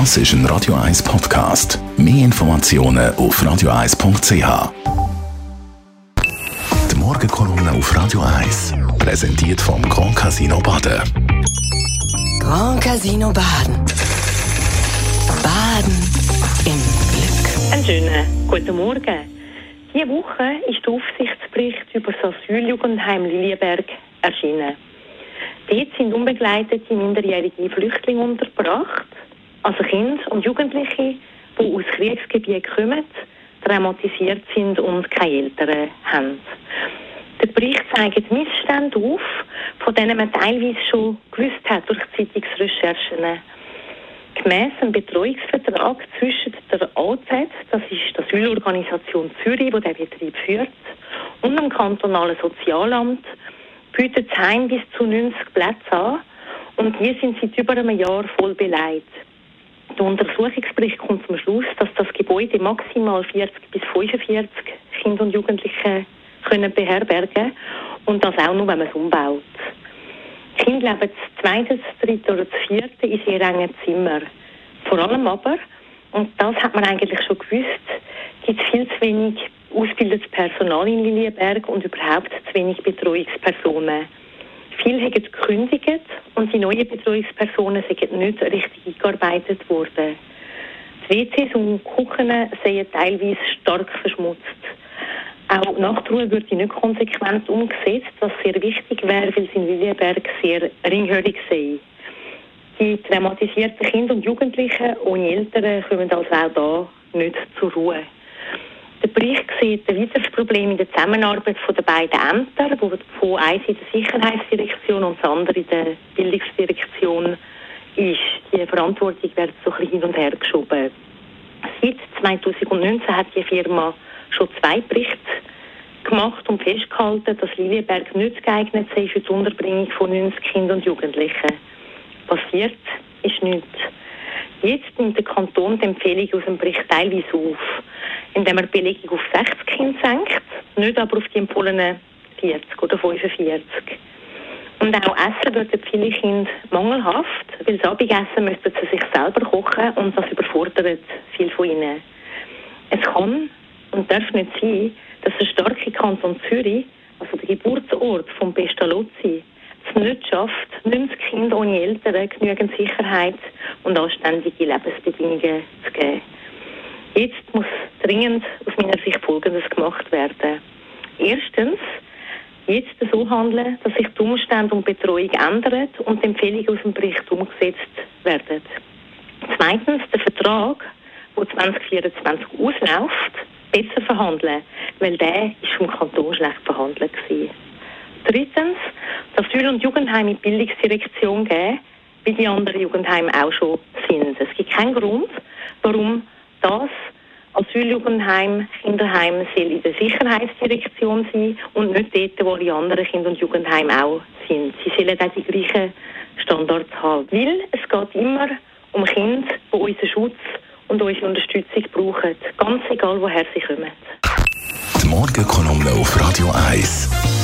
Das ist ein Radio 1 Podcast. Mehr Informationen auf radio1.ch. Die Morgenkolumne auf Radio 1 präsentiert vom Grand Casino Baden. Grand Casino Baden. Baden im Glück. Einen schönen guten Morgen. Diese Woche ist der Aufsichtsbericht über das Asyljugendheim Lilienberg erschienen. Dort sind unbegleitete minderjährige Flüchtlinge untergebracht, also Kinder und Jugendliche, die aus Kriegsgebieten kommen, traumatisiert sind und keine Eltern haben. Der Bericht zeigt Missstände auf, von denen man teilweise schon gewusst hat durch Zeitungsrecherchen. Gemäss einem Betreuungsvertrag zwischen der AZ, das ist die Asylorganisation Zürich, die den Betrieb führt, und dem kantonalen Sozialamt bietet das Heim bis zu 90 Plätze an und die sind seit über einem Jahr voll beleidigt. Der Untersuchungsbericht kommt zum Schluss, dass das Gebäude maximal 40 bis 45 Kinder und Jugendliche können beherbergen und das auch nur, wenn man es umbaut. Die Kinder leben das zweite, das dritte oder das vierte in sehr engen Zimmern. Vor allem aber, und das hat man eigentlich schon gewusst, gibt es viel zu wenig ausgebildetes Personal in Lilienberg und überhaupt zu wenig Betreuungspersonen. Viele haben gekündigt und die neuen Betreuungspersonen sind nicht richtig eingearbeitet worden. Die WCs und Küchen sind teilweise stark verschmutzt. Auch Nachtruhe wird nicht konsequent umgesetzt, was sehr wichtig wäre, weil sie in Lilienberg sehr ringhörig sind. Die traumatisierten Kinder und Jugendlichen ohne Eltern kommen also auch da nicht zur Ruhe. Der Bericht sieht ein weiteres Problem in der Zusammenarbeit den beiden Ämtern, wo eins in der Sicherheitsdirektion und das andere in der Bildungsdirektion ist. Die Verantwortung wird so ein bisschen hin und her geschoben. Seit 2019 hat die Firma schon zwei Berichte gemacht und festgehalten, dass Lilienberg nicht geeignet sei für die Unterbringung von 90 Kindern und Jugendlichen. Passiert ist nichts. Jetzt nimmt der Kanton die Empfehlung aus dem Bericht teilweise auf, indem er die Belegung auf 60 Kinder senkt, nicht aber auf die empfohlenen 40 oder 45. Und auch Essen wird für viele Kinder mangelhaft, weil das Abendessen müssten sie sich selber kochen und das überfordert viel von ihnen. Es kann und darf nicht sein, dass der starke Kanton Zürich, also der Geburtsort von Pestalozzi, es nicht schafft, 90 Kinder ohne Eltern genügend Sicherheit und anständige Lebensbedingungen zu geben. Jetzt muss dringend aus meiner Sicht Folgendes gemacht werden. Erstens, jetzt so handeln, dass sich die Umstände und Betreuung ändern und die Empfehlungen aus dem Bericht umgesetzt werden. Zweitens, der Vertrag, der 2024 ausläuft, besser verhandeln, weil der ist vom Kanton schlecht verhandelt gewesen. Drittens, das Asyl- und Jugendheim in Bildungsdirektion geben, wie die anderen Jugendheime auch schon sind. Es gibt keinen Grund, warum Asyljugendheim, Kinderheim soll in der Sicherheitsdirektion sein und nicht dort, wo die anderen Kinder- und Jugendheime auch sind. Sie sollen auch die gleichen Standards haben. Weil es geht immer um Kinder, die unseren Schutz und unsere Unterstützung brauchen, ganz egal woher sie kommen. Die Morgenkolumne auf Radio 1.